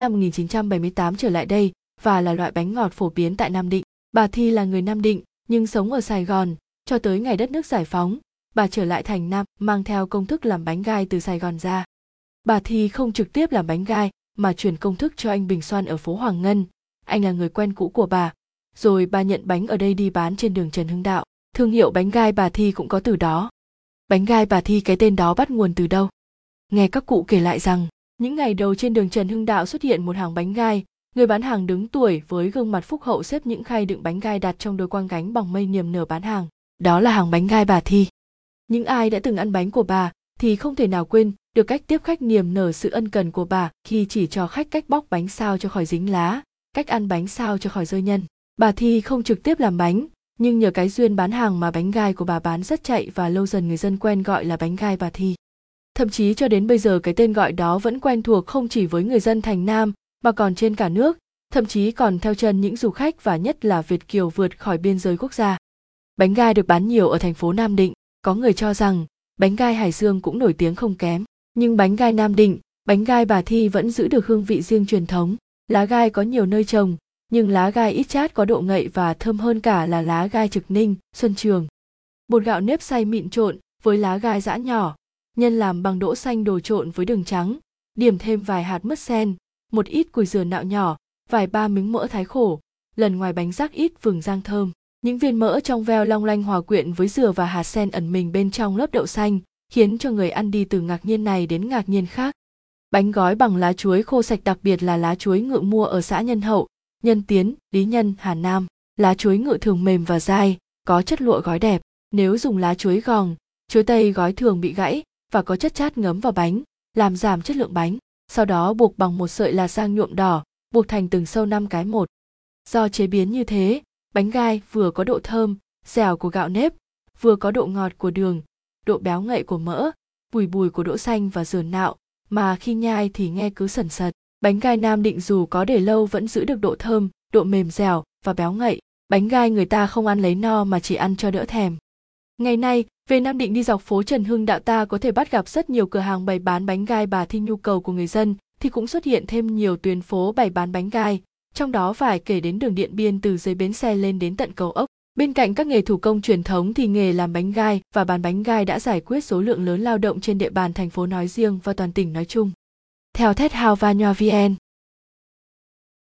năm 1978 trở lại đây và là loại bánh ngọt phổ biến tại Nam Định. Bà Thi là người Nam Định nhưng sống ở Sài Gòn cho tới ngày đất nước giải phóng. Bà trở lại thành Nam mang theo công thức làm bánh gai từ Sài Gòn ra. Bà Thi không trực tiếp làm bánh gai mà chuyển công thức cho anh Bình Xoan ở phố Hoàng Ngân. Anh là người quen cũ của bà. Rồi bà nhận bánh ở đây đi bán trên đường Trần Hưng Đạo. Thương hiệu bánh gai bà Thi cũng có từ đó. Bánh gai bà Thi cái tên đó bắt nguồn từ đâu? Nghe các cụ kể lại rằng, những ngày đầu trên đường Trần Hưng Đạo xuất hiện một hàng bánh gai, người bán hàng đứng tuổi với gương mặt phúc hậu xếp những khay đựng bánh gai đặt trong đôi quang gánh bằng mây niềm nở bán hàng. Đó là hàng bánh gai bà Thi. Những ai đã từng ăn bánh của bà thì không thể nào quên được cách tiếp khách niềm nở sự ân cần của bà khi chỉ cho khách cách bóc bánh sao cho khỏi dính lá, cách ăn bánh sao cho khỏi rơi nhân. Bà Thi không trực tiếp làm bánh, nhưng nhờ cái duyên bán hàng mà bánh gai của bà bán rất chạy và lâu dần người dân quen gọi là bánh gai bà Thi. Thậm chí cho đến bây giờ cái tên gọi đó vẫn quen thuộc không chỉ với người dân thành Nam mà còn trên cả nước, thậm chí còn theo chân những du khách và nhất là Việt kiều vượt khỏi biên giới quốc gia. Bánh gai được bán nhiều ở thành phố Nam Định, có người cho rằng bánh gai Hải Dương cũng nổi tiếng không kém, nhưng bánh gai Nam Định, bánh gai bà Thi vẫn giữ được hương vị riêng truyền thống. Lá gai có nhiều nơi trồng, nhưng lá gai ít chát có độ ngậy và thơm hơn cả là lá gai trực ninh, xuân trường. Bột gạo nếp xay mịn trộn với lá gai giã nhỏ, nhân làm bằng đỗ xanh đồ trộn với đường trắng, điểm thêm vài hạt mứt sen, một ít cùi dừa nạo nhỏ, vài ba miếng mỡ thái khổ, lần ngoài bánh rác ít vừng rang thơm. Những viên mỡ trong veo long lanh hòa quyện với dừa và hạt sen ẩn mình bên trong lớp đậu xanh, khiến cho người ăn đi từ ngạc nhiên này đến ngạc nhiên khác. Bánh gói bằng lá chuối khô sạch đặc biệt là lá chuối ngự mua ở xã Nhân Hậu, Nhân Tiến, Lý Nhân, Hà Nam. Lá chuối ngự thường mềm và dai, có chất lụa gói đẹp. Nếu dùng lá chuối gòn, chuối tây gói thường bị gãy và có chất chát ngấm vào bánh, làm giảm chất lượng bánh. Sau đó buộc bằng một sợi là sang nhuộm đỏ, buộc thành từng sâu năm cái một. Do chế biến như thế, bánh gai vừa có độ thơm, dẻo của gạo nếp, vừa có độ ngọt của đường, độ béo ngậy của mỡ, bùi bùi của đỗ xanh và dừa nạo, mà khi nhai thì nghe cứ sần sật. Bánh gai Nam Định dù có để lâu vẫn giữ được độ thơm, độ mềm dẻo và béo ngậy. Bánh gai người ta không ăn lấy no mà chỉ ăn cho đỡ thèm. Ngày nay, về Nam Định đi dọc phố Trần Hưng Đạo ta có thể bắt gặp rất nhiều cửa hàng bày bán bánh gai bà thi nhu cầu của người dân thì cũng xuất hiện thêm nhiều tuyến phố bày bán bánh gai, trong đó phải kể đến đường Điện Biên từ dưới bến xe lên đến tận cầu ốc. Bên cạnh các nghề thủ công truyền thống thì nghề làm bánh gai và bán bánh gai đã giải quyết số lượng lớn lao động trên địa bàn thành phố nói riêng và toàn tỉnh nói chung. Theo Thét Hào và Nhoa VN